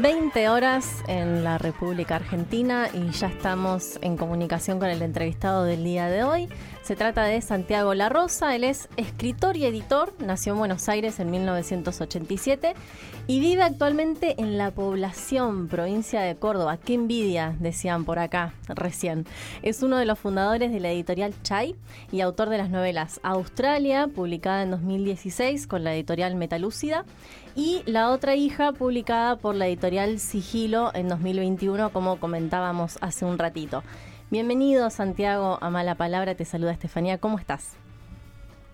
20 horas en la República Argentina y ya estamos en comunicación con el entrevistado del día de hoy. Se trata de Santiago La Rosa, él es escritor y editor, nació en Buenos Aires en 1987 y vive actualmente en la población, provincia de Córdoba. Qué envidia, decían por acá recién. Es uno de los fundadores de la editorial Chai y autor de las novelas Australia, publicada en 2016 con la editorial Metalúcida, y La otra hija, publicada por la editorial Sigilo en 2021, como comentábamos hace un ratito. Bienvenido, Santiago, a Mala Palabra. Te saluda Estefanía. ¿Cómo estás?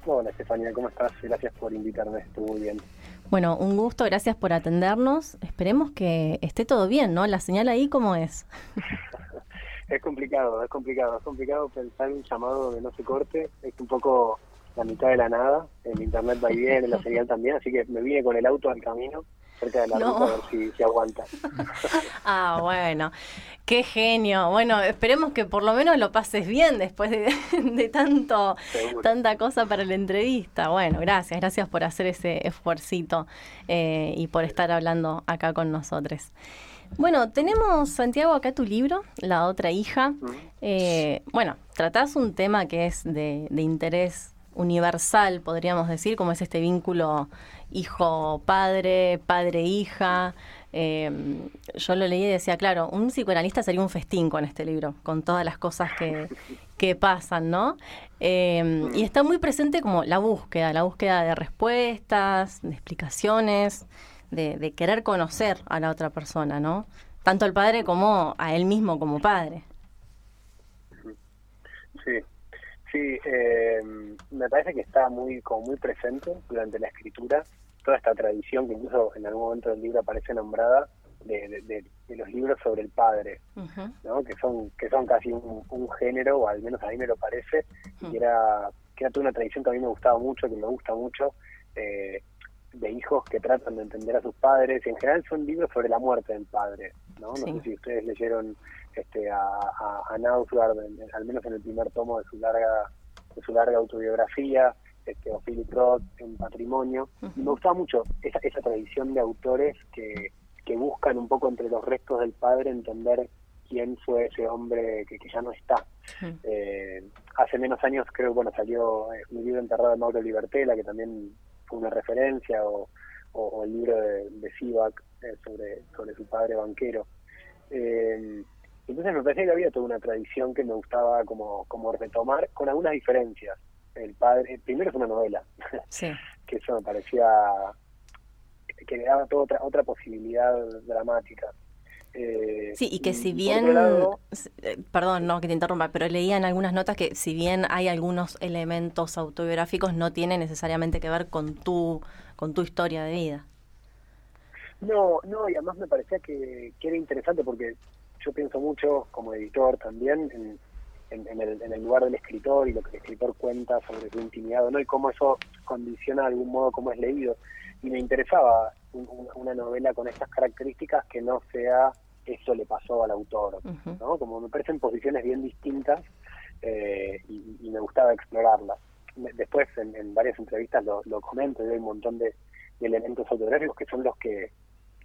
Hola, Estefanía, ¿cómo estás? Gracias por invitarme. Estuvo muy bien. Bueno, un gusto. Gracias por atendernos. Esperemos que esté todo bien, ¿no? La señal ahí, ¿cómo es? es complicado, es complicado. Es complicado pensar un llamado que no se corte. Es un poco la mitad de la nada. El internet va bien, en la señal también. Así que me vine con el auto al camino cerca de la ruta a ver si, si aguanta. ah, bueno, qué genio. Bueno, esperemos que por lo menos lo pases bien después de, tanto, tanta cosa para la entrevista. Bueno, gracias, gracias por hacer ese esfuercito eh, y por estar hablando acá con nosotros. Bueno, tenemos, Santiago, acá tu libro, La otra hija. Eh, bueno, tratás un tema que es de, de interés universal, podríamos decir, como es este vínculo hijo-padre, padre-hija. Eh, yo lo leí y decía, claro, un psicoanalista sería un festín con este libro, con todas las cosas que, que pasan, ¿no? Eh, y está muy presente como la búsqueda, la búsqueda de respuestas, de explicaciones, de, de querer conocer a la otra persona, ¿no? Tanto al padre como a él mismo como padre. Sí, Sí, eh, me parece que está muy como muy presente durante la escritura toda esta tradición que incluso en algún momento del libro aparece nombrada de, los libros sobre el padre, ¿no? que son que son casi un, género o al menos a mí me lo parece y era que era toda una tradición que a mí me gustaba mucho, que me gusta mucho eh, de hijos que tratan de entender a sus padres y en general son libros sobre la muerte del padre, ¿no? No sé si ustedes leyeron este, a, a, al menos en el primer tomo de su larga de su larga autobiografía, este, o Philip Roth en Patrimonio. me gustaba mucho esa, esa tradición de autores que, que buscan un poco entre los restos del padre entender quién fue ese hombre que, que ya no está. eh, hace menos años creo bueno salió eh, un libro enterrado de Mauro Libertela, que también fue una referencia, o, o, el libro de, de Sivak eh, sobre, sobre su padre banquero. Eh, entonces me parecía que había toda una tradición que me gustaba como, como retomar, con algunas diferencias. El padre, primero es una novela, que eso me parecía que le daba toda otra, otra posibilidad dramática. Eh, sí, y que si bien, eh, perdón, no que te interrumpa, pero leía en algunas notas que si bien hay algunos elementos autobiográficos, no tiene necesariamente que ver con tu, con tu historia de vida. No, no, y además me parecía que, que era interesante porque yo pienso mucho como editor también en, en, el, en, el, lugar del escritor y lo que el escritor cuenta sobre su intimidad ¿no? y cómo eso condiciona de algún modo cómo es leído. Y me interesaba una novela con estas características que no sea eso le pasó al autor, ¿no? Como me parecen posiciones bien distintas eh, y, me gustaba explorarlas. Después en, varias entrevistas lo, lo comento y hay un montón de, de elementos autográficos que son los que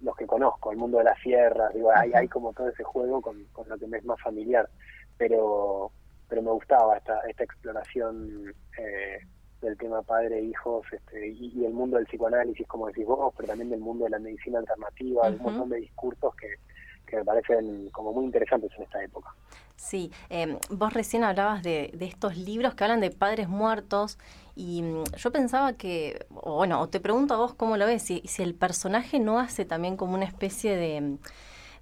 los que conozco, el mundo de las sierras, digo, hay, hay como todo ese juego con, con lo que me es más familiar, pero pero me gustaba esta, esta exploración eh, del tema padre e hijos este, y, el mundo del psicoanálisis, como decís vos, pero también del mundo de la medicina alternativa, un montón de discursos que, que me parecen como muy interesantes en esta época. Sí, eh, vos recién hablabas de, de, estos libros que hablan de padres muertos y mm, yo pensaba que, o bueno, o te pregunto a vos cómo lo ves, si, si el personaje no hace también como una especie de,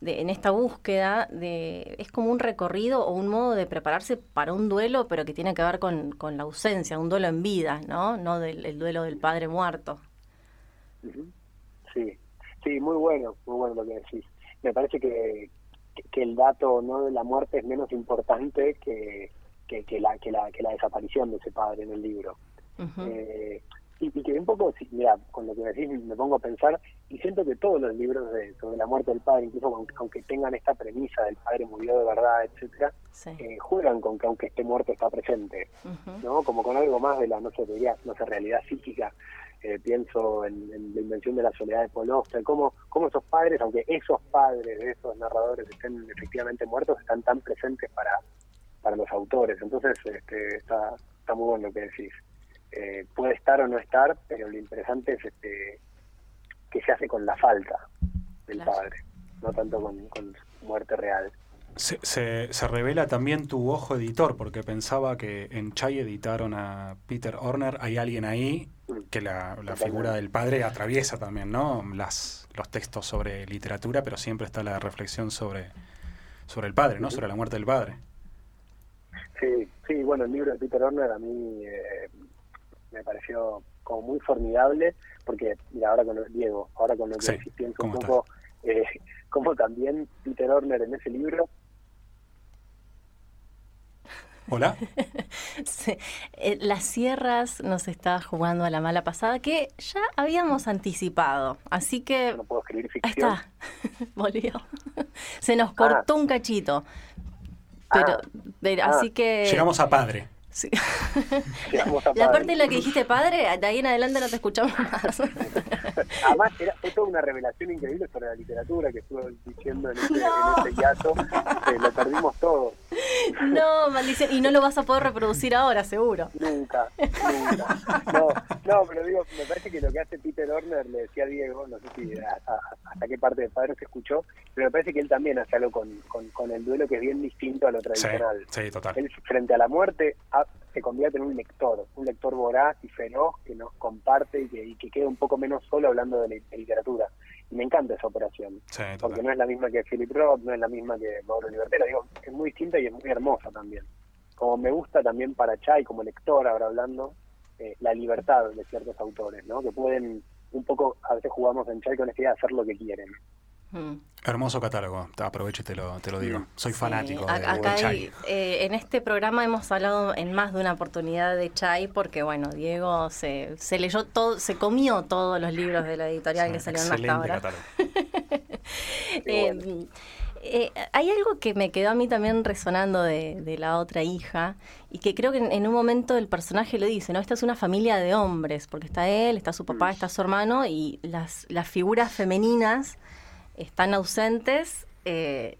de, en esta búsqueda, de, es como un recorrido o un modo de prepararse para un duelo, pero que tiene que ver con, con la ausencia, un duelo en vida, ¿no? No del el duelo del padre muerto. Sí, sí, muy bueno, muy bueno lo que decís. Me parece que, que, el dato no de la muerte es menos importante que, que, la, que, la, que la desaparición de ese padre en el libro. Eh, y, que un poco, mira, con lo que me decís me pongo a pensar y siento que todos los libros de, sobre la muerte del padre, incluso aunque, tengan esta premisa del padre murió de verdad, etcétera, eh, juegan con que aunque esté muerto está presente, ¿no? Como con algo más de la, no sé, no sé, realidad psíquica. Eh, pienso en, la invención de la soledad de Paul cómo, cómo esos padres, aunque esos padres de esos narradores estén efectivamente muertos, están tan presentes para, para los autores. Entonces, este, está, está muy bueno lo que decís. Eh, puede estar o no estar, pero lo interesante es este que se hace con la falta del padre, no tanto con, muerte real. Se, se, revela también tu ojo editor, porque pensaba que en Chai editaron a Peter Horner, hay alguien ahí. Que la, figura del padre atraviesa también, ¿no? Las, los textos sobre literatura, pero siempre está la reflexión sobre, sobre el padre, ¿no? Sobre la muerte del padre. Sí, sí, bueno, el libro de Peter Horner a mí eh, me pareció como muy formidable, porque mira, ahora con Diego, ahora con lo que sí, pienso un poco, eh, como también Peter Horner en ese libro Hola. Eh, las sierras nos está jugando a la mala pasada que ya habíamos anticipado. Así que. No puedo escribir ficción. Ahí está. Volvió. Se nos cortó ah. un cachito. Pero, ah. así ah. que. Llegamos a padre. Sí. La parte de la que dijiste padre, de ahí en adelante no te escuchamos más. Además, era, fue toda una revelación increíble sobre la literatura que estuve diciendo en este, en este hiato. lo perdimos todo. No, maldición. Y no lo vas a poder reproducir ahora, seguro. Nunca, nunca. No, no, pero digo, me parece que lo que hace Peter Horner, le decía a Diego, no sé si hasta, qué parte de padre se escuchó, pero me parece que él también hace algo con, con, con el duelo que es bien distinto a lo tradicional. Sí, total. Él, frente a la muerte, se convierte en un lector, un lector voraz y feroz que nos comparte y que, y que queda un poco menos solo hablando de, literatura. Y me encanta esa operación, porque no es la misma que Philip Roth, no es la misma que Mauro Libertero, digo, es muy distinta y es muy hermosa también. Como me gusta también para Chai, como lector, ahora hablando, eh, la libertad de ciertos autores, ¿no? Que pueden un poco, a veces jugamos en Chai con esta idea de hacer lo que quieren. Mm. Hermoso catálogo, aprovecho y te lo, te lo digo. Soy fanático de, Acá Chai. Eh, en este programa hemos hablado en más de una oportunidad de Chai porque, bueno, Diego se, se leyó todo, se comió todos los libros de la editorial que salieron hasta ahora. eh, eh, hay algo que me quedó a mí también resonando de, de la otra hija y que creo que en, un momento el personaje lo dice, ¿no? Esta es una familia de hombres, porque está él, está su papá, está su hermano y las, las figuras femeninas están ausentes eh,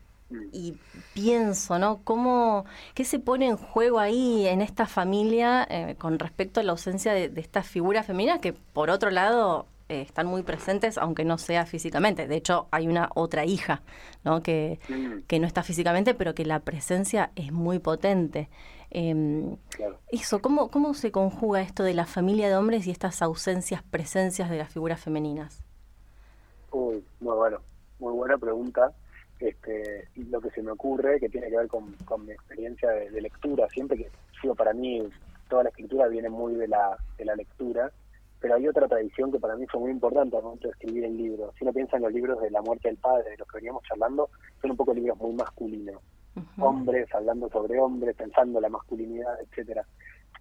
y pienso, ¿no? ¿Cómo, ¿Qué se pone en juego ahí en esta familia eh, con respecto a la ausencia de, estas figuras femeninas que, por otro lado, eh, están muy presentes, aunque no sea físicamente? De hecho, hay una otra hija, ¿no? Que, mm. que no está físicamente, pero que la presencia es muy potente. Em, eso, ¿cómo, ¿cómo se conjuga esto de la familia de hombres y estas ausencias, presencias de las figuras femeninas? Uy, muy bueno muy buena pregunta. Este, lo que se me ocurre, que tiene que ver con, mi experiencia de, lectura, siempre que sido para mí, toda la escritura viene muy de la, de la lectura, pero hay otra tradición que para mí fue muy importante al momento de escribir el libro. Si uno piensa en los libros de la muerte del padre, de los que veníamos charlando, son un poco libros muy masculinos. Hombres hablando sobre hombres, pensando la masculinidad, etcétera.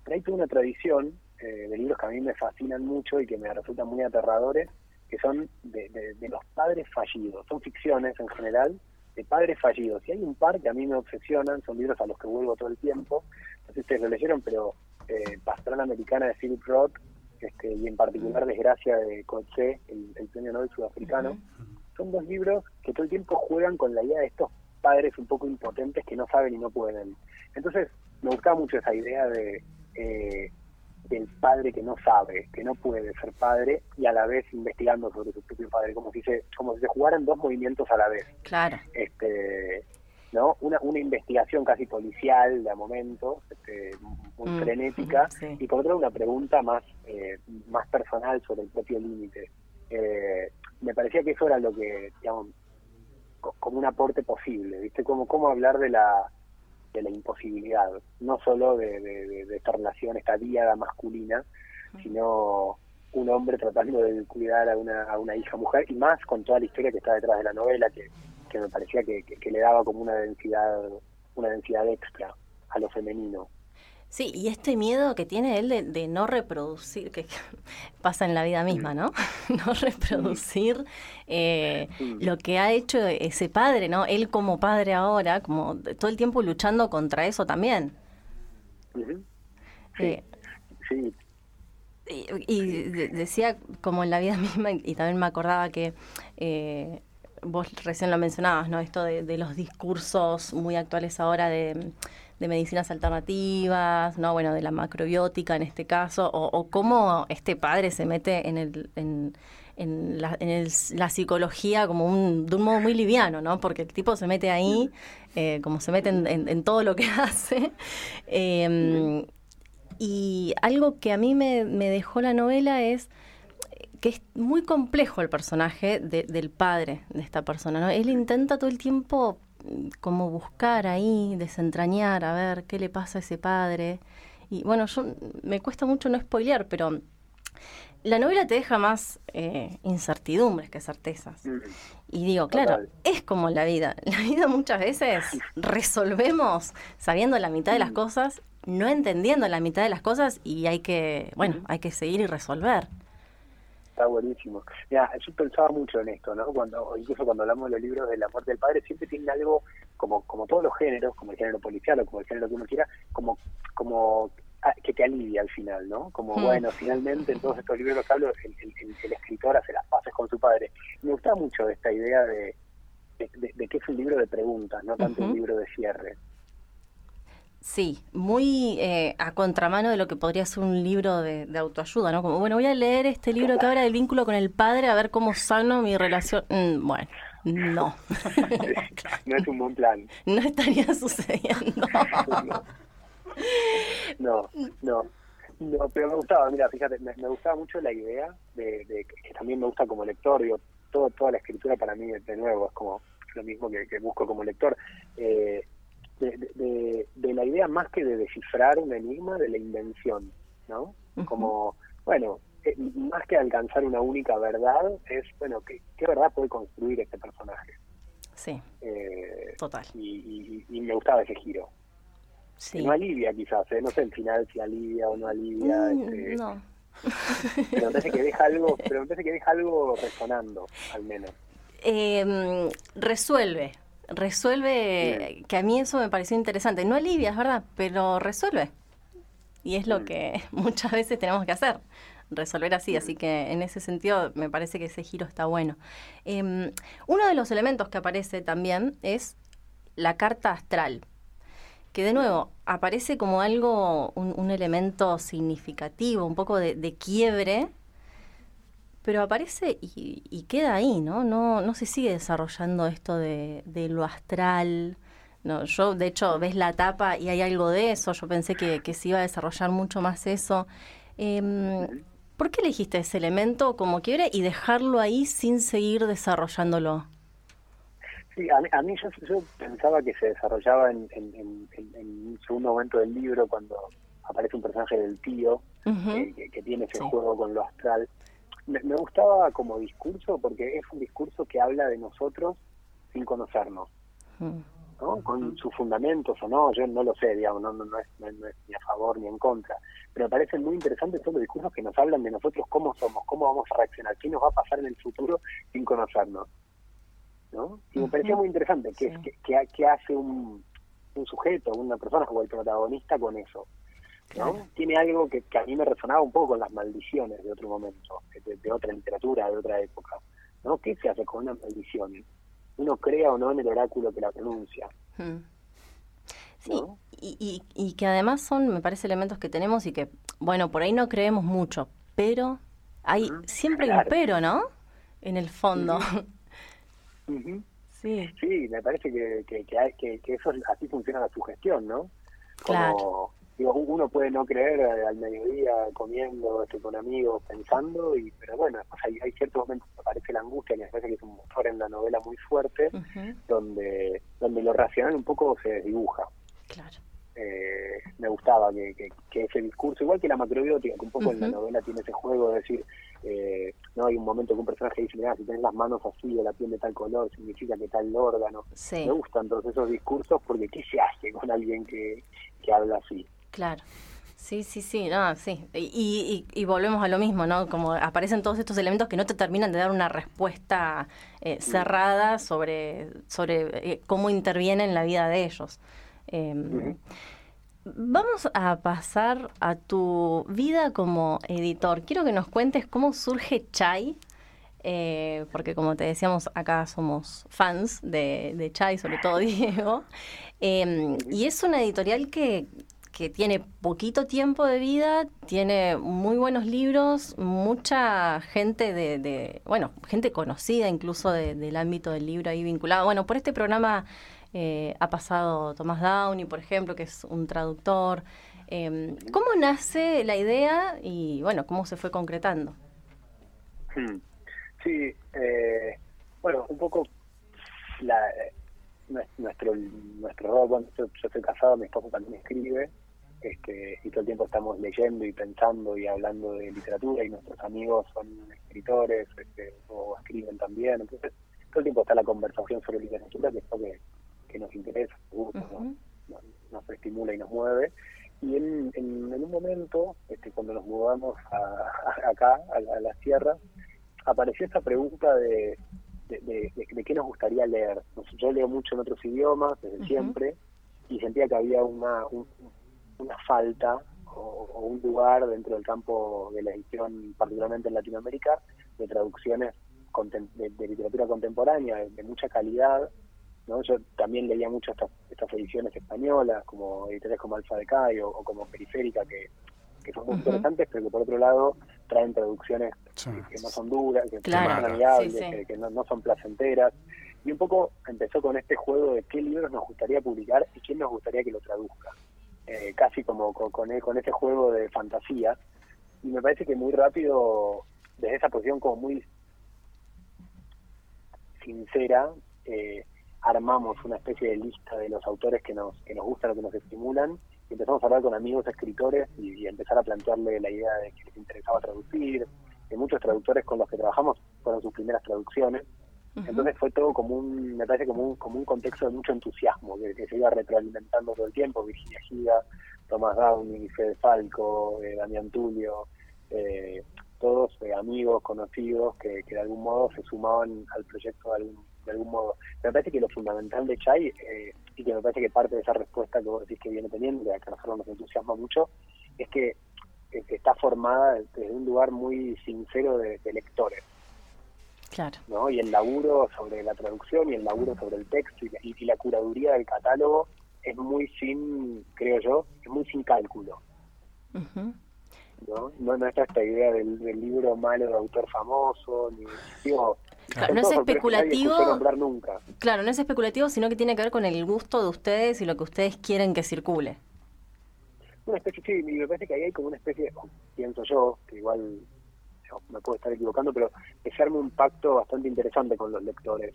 Pero hay toda una tradición eh, de libros que a mí me fascinan mucho y que me resultan muy aterradores, que son de, los padres fallidos. Son ficciones en general de padres fallidos. Y hay un par que a mí me obsesionan, son libros a los que vuelvo todo el tiempo. No sé si ustedes lo leyeron, pero eh, Pastoral Americana de Philip Roth, este, y en particular Desgracia de Coetzee, el, premio Nobel sudafricano, son dos libros que todo el tiempo juegan con la idea de estos padres un poco impotentes que no saben y no pueden. Entonces, me gustaba mucho esa idea de eh, del padre que no sabe, que no puede ser padre y a la vez investigando sobre su propio padre, como si se, como si se jugaran dos movimientos a la vez. Claro. Este, ¿no? Una, una investigación casi policial de a momentos, este, muy mm, frenética, y por otro una pregunta más, eh, más personal sobre el propio límite. Eh, me parecía que eso era lo que, digamos, como un aporte posible, ¿viste? Como, cómo hablar de la de la imposibilidad, no solo de, de, esta relación, esta diada masculina, sino un hombre tratando de cuidar a una, a una hija mujer y más con toda la historia que está detrás de la novela que, que me parecía que, que, le daba como una densidad una densidad extra a lo femenino Sí, y este miedo que tiene él de, no reproducir, que pasa en la vida misma, ¿no? no reproducir eh, lo que ha hecho ese padre, ¿no? Él como padre ahora, como todo el tiempo luchando contra eso también. Eh, sí. Y, decía como en la vida misma, y, también me acordaba que eh, vos recién lo mencionabas, ¿no? Esto de los discursos muy actuales ahora de medicinas alternativas, no bueno, de la macrobiótica en este caso, o, cómo este padre se mete en el, en, en, la, en la, psicología como un, de un modo muy liviano, ¿no? Porque el tipo se mete ahí, eh, como se mete en, todo lo que hace. Em, y algo que a mí me, dejó la novela es que es muy complejo el personaje del padre de esta persona, ¿no? Él intenta todo el tiempo como buscar ahí, desentrañar, a ver qué le pasa a ese padre. Y bueno, yo me cuesta mucho no spoilear, pero la novela te deja más eh, incertidumbres que certezas. Mm. Y digo, claro, es como la vida. La vida muchas veces resolvemos sabiendo la mitad de las mm. cosas, no entendiendo la mitad de las cosas y hay que, bueno, hay que seguir y resolver está buenísimo. Mira, yo pensaba mucho en esto, ¿no? Cuando, incluso cuando hablamos de los libros de la muerte del padre, siempre tienen algo, como, como todos los géneros, como el género policial o como el género que uno quiera, como, como ah, que te alivia al final, ¿no? Como, hmm. bueno, finalmente en todos estos libros que hablo, el, el, escritor hace las paces con su padre. Me gusta mucho esta idea de, de, que es un libro de preguntas, no tanto un libro de cierre. Sí, muy eh, a contramano de lo que podría ser un libro de, autoayuda, ¿no? Como, bueno, voy a leer este libro que habla del vínculo con el padre a ver cómo sano mi relación. Mm, bueno, no. no es un buen plan. No estaría sucediendo. no, no. No, pero me gustaba, mira, fíjate, me, gustaba mucho la idea de, que también me gusta como lector, digo, todo, toda la escritura para mí, de nuevo, es como lo mismo que, que busco como lector. Eh, de, de, la idea más que de descifrar un enigma, de la invención, ¿no? Como, bueno, eh, más que alcanzar una única verdad, es, bueno, ¿qué, qué verdad puede construir este personaje? Sí. Eh, Total. Y, y, me gustaba ese giro. Sí. No alivia quizás, ¿eh? no sé el final si alivia o no alivia. Mm, este, no. pero me parece que deja algo, pero me parece que deja algo resonando, al menos. Eh, resuelve, que a mí eso me pareció interesante. No alivia, es verdad, pero resuelve. Y es lo mm. que muchas veces tenemos que hacer, resolver así. Así que en ese sentido me parece que ese giro está bueno. Em, uno de los elementos que aparece también es la carta astral, que de nuevo aparece como algo, un, elemento significativo, un poco de quiebre pero aparece y, queda ahí, ¿no? ¿no? No se sigue desarrollando esto de, lo astral. No, yo, de hecho, ves la tapa y hay algo de eso. Yo pensé que, se iba a desarrollar mucho más eso. Eh, ¿Por qué elegiste ese elemento como quiere y dejarlo ahí sin seguir desarrollándolo? Sí, a mí, yo, pensaba que se desarrollaba en, un segundo momento del libro cuando aparece un personaje del tío que, tiene ese juego con lo astral me, gustaba como discurso porque es un discurso que habla de nosotros sin conocernos. Mm. ¿no? Con sus fundamentos o no, yo no lo sé, digamos, no, no, es, no, es, ni a favor ni en contra, pero me parecen muy interesantes todos los discursos que nos hablan de nosotros, cómo somos, cómo vamos a reaccionar, qué nos va a pasar en el futuro sin conocernos. ¿no? Y me parecía muy interesante que, que, que, hace un, un sujeto, una persona o el protagonista con eso. ¿No? Tiene algo que, a mí me resonaba un poco con las maldiciones de otro momento, de, otra literatura, de otra época. ¿no? ¿Qué se hace con una maldición? Uno crea o no en el oráculo que la pronuncia. Hmm. Sí, y, y, que además son, me parece, elementos que tenemos y que, bueno, por ahí no creemos mucho, pero hay siempre hay un pero, ¿no? En el fondo. Sí. sí, me parece que, que, que, que, eso así funciona la sugestión, ¿no? claro digo, uno puede no creer eh, al mediodía comiendo este, con amigos, pensando, y pero bueno, hay, hay ciertos momentos que aparece la angustia, y me parece que es un motor en la novela muy fuerte, donde, donde lo racional un poco se desdibuja. Claro. Eh, me gustaba que, que, ese discurso, igual que la macrobiótica, que un poco en la novela tiene ese juego de decir, eh, no hay un momento que un personaje dice, mira, si tenés las manos así o la piel de tal color, significa que tal órgano. Me gustan todos esos discursos porque ¿qué se hace con alguien que, que habla así? Claro. Sí, sí, sí, no, sí. Y, volvemos a lo mismo, ¿no? Como aparecen todos estos elementos que no te terminan de dar una respuesta eh, cerrada sobre, sobre eh, cómo interviene en la vida de ellos. Em, vamos a pasar a tu vida como editor. Quiero que nos cuentes cómo surge Chai, eh, porque como te decíamos, acá somos fans de, de Chai, sobre todo Diego. Em, y es una editorial que que tiene poquito tiempo de vida, tiene muy buenos libros, mucha gente de, bueno, gente conocida incluso del ámbito del libro ahí vinculado. Bueno, por este programa eh, ha pasado Tomás Downey, por ejemplo, que es un traductor. Em, ¿Cómo nace la idea y, bueno, cómo se fue concretando? Hmm. Sí, eh, bueno, un poco la, eh, nuestro nuestro rol, bueno, yo, yo, estoy casado, mi esposo también escribe, este, y todo el tiempo estamos leyendo y pensando y hablando de literatura y nuestros amigos son escritores este, o escriben también, entonces todo el tiempo está la conversación sobre literatura, que es algo que, nos interesa, nos, estimula y nos mueve. Y en, en, un momento, este, cuando nos mudamos a, acá, a la, sierra, apareció esta pregunta de, de, qué nos gustaría leer. Yo leo mucho en otros idiomas desde siempre y sentía que había una, una falta o, un lugar dentro del campo de la edición, particularmente en Latinoamérica, de traducciones de, literatura contemporánea de, mucha calidad. ¿no? Yo también leía mucho estas, estas ediciones españolas, como editoriales como Alfa de Cayo o, como Periférica, que, son muy interesantes, pero que por otro lado traen traducciones que, no son duras, que, no son amigables, que, no, no son placenteras. Y un poco empezó con este juego de qué libros nos gustaría publicar y quién nos gustaría que lo traduzca. Eh, casi como con, con, ese juego de fantasía. Y me parece que muy rápido, desde esa posición como muy sincera, eh, armamos una especie de lista de los autores que nos, que nos gustan o que nos estimulan y empezamos a hablar con amigos escritores y, empezar a plantearle la idea de que les interesaba traducir. de muchos traductores con los que trabajamos fueron sus primeras traducciones entonces fue todo como un, me parece como un, como un contexto de mucho entusiasmo, que, se iba retroalimentando todo el tiempo, Virginia Giga, Thomas Downey, Fede Falco, eh, Damián Tulio, eh, todos eh, amigos, conocidos, que, de algún modo se sumaban al proyecto de algún, de algún modo. Me parece que lo fundamental de Chai, eh, y que me parece que parte de esa respuesta que vos decís que viene teniendo, que a nosotros nos entusiasma mucho, es que, está formada desde un lugar muy sincero de lectores. ¿No? Y el laburo sobre la traducción y el laburo sobre el texto y la, curaduría del catálogo es muy sin, creo yo, es muy sin cálculo. ¿no? ¿no? está esta idea del, libro malo de autor famoso, ni digo, no es especulativo. Nunca. Claro, no es especulativo, sino que tiene que ver con el gusto de ustedes y lo que ustedes quieren que circule. Una especie, sí, me parece que ahí hay como una especie, pienso yo, que igual me puedo estar equivocando, pero es se un pacto bastante interesante con los lectores,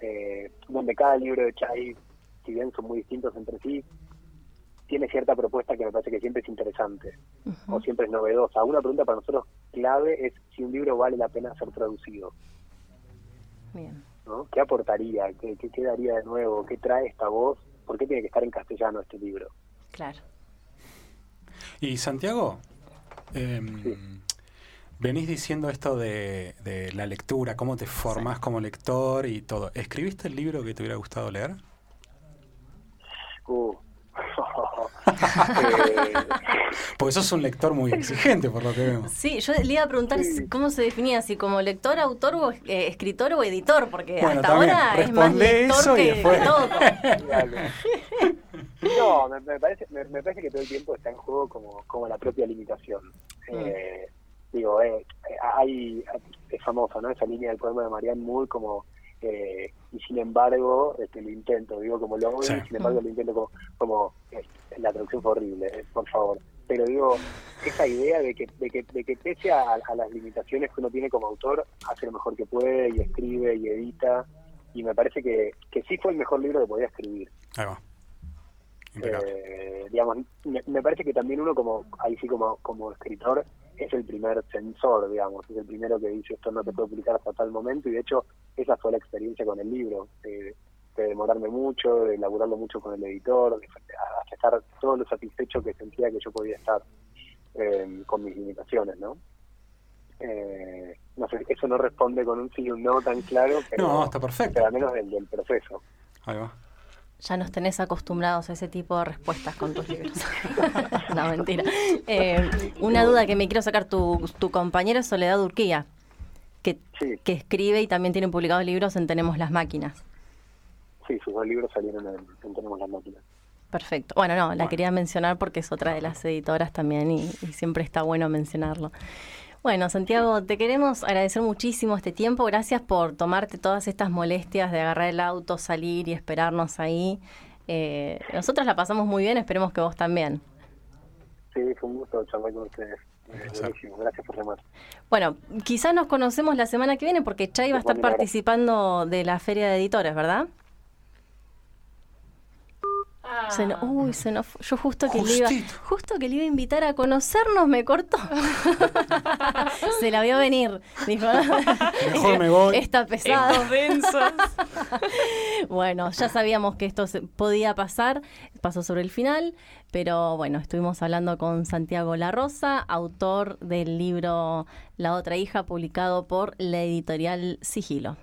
eh, donde cada libro de Chai, si bien son muy distintos entre sí, tiene cierta propuesta que me parece que siempre es interesante o siempre es novedosa. Una pregunta para nosotros clave es si un libro vale la pena ser traducido. Bien. ¿no? ¿Qué aportaría? ¿Qué, ¿Qué, daría de nuevo? ¿Qué trae esta voz? ¿Por qué tiene que estar en castellano este libro? Claro. Y Santiago, em, Venís diciendo esto de, la lectura, cómo te formas como lector y todo. ¿Escribiste el libro que te hubiera gustado leer? Uh. Porque sos un lector muy exigente, por lo que vemos. Sí, yo le iba a preguntar cómo se definía, si como lector, autor, o eh, escritor o editor, porque hasta ahora es más lector que todo. no, me, parece, me, parece que todo el tiempo está en juego como, como la propia limitación. Mm. Eh, digo, eh, eh, hay, es famosa, ¿no? Esa línea del poema de Marianne Moore como, eh, y sin embargo, este, lo intento, digo, como lo hago, y sin embargo lo intento como, como la traducción fue horrible, por favor. Pero digo, esa idea de que, de que, de que pese a, las limitaciones que uno tiene como autor, hace lo mejor que puede y escribe y edita, y me parece que, que sí fue el mejor libro que podía escribir. Ahí va. Eh, digamos, me, me, parece que también uno como, ahí sí como, como escritor, es el primer censor, digamos, es el primero que dice esto no te puede publicar hasta tal momento y de hecho esa fue la experiencia con el libro. De demorarme mucho, de laburarlo mucho con el editor, de, hasta estar todo lo satisfecho que sentía que yo podía estar eh, con mis limitaciones, ¿no? Eh, no sé, eso no responde con un sí y un no tan claro, pero, no, está perfecto. pero al menos del, del proceso. Ahí va. Ya nos tenés acostumbrados a ese tipo de respuestas con tus libros. no, mentira. Eh, una duda que me quiero sacar, tu, tu compañero es Soledad Urquía, que, Sí. que escribe y también tiene publicados libros en Tenemos las Máquinas. Sí, sus dos libros salieron en, en Tenemos las máquinas. Perfecto. Bueno, no, la Bueno. quería mencionar porque es otra de las editoras también y, y siempre está bueno mencionarlo. Bueno, Santiago, te queremos agradecer muchísimo este tiempo. Gracias por tomarte todas estas molestias de agarrar el auto, salir y esperarnos ahí. Eh, nosotros la pasamos muy bien, esperemos que vos también. Sí, fue un gusto charlar con ustedes. Eh, gracias por llamar. Bueno, quizás nos conocemos la semana que viene porque Chay va a estar participando de la Feria de Editores, ¿verdad? Se no- uy, se nos fu- yo justo que le iba, justo que le iba a invitar a conocernos, me cortó. se la vio venir. Dijo, Mejor me voy. Está densos. Bueno, ya sabíamos que esto se- podía pasar, pasó sobre el final, pero bueno, estuvimos hablando con Santiago La Rosa, autor del libro La otra hija, publicado por la editorial Sigilo.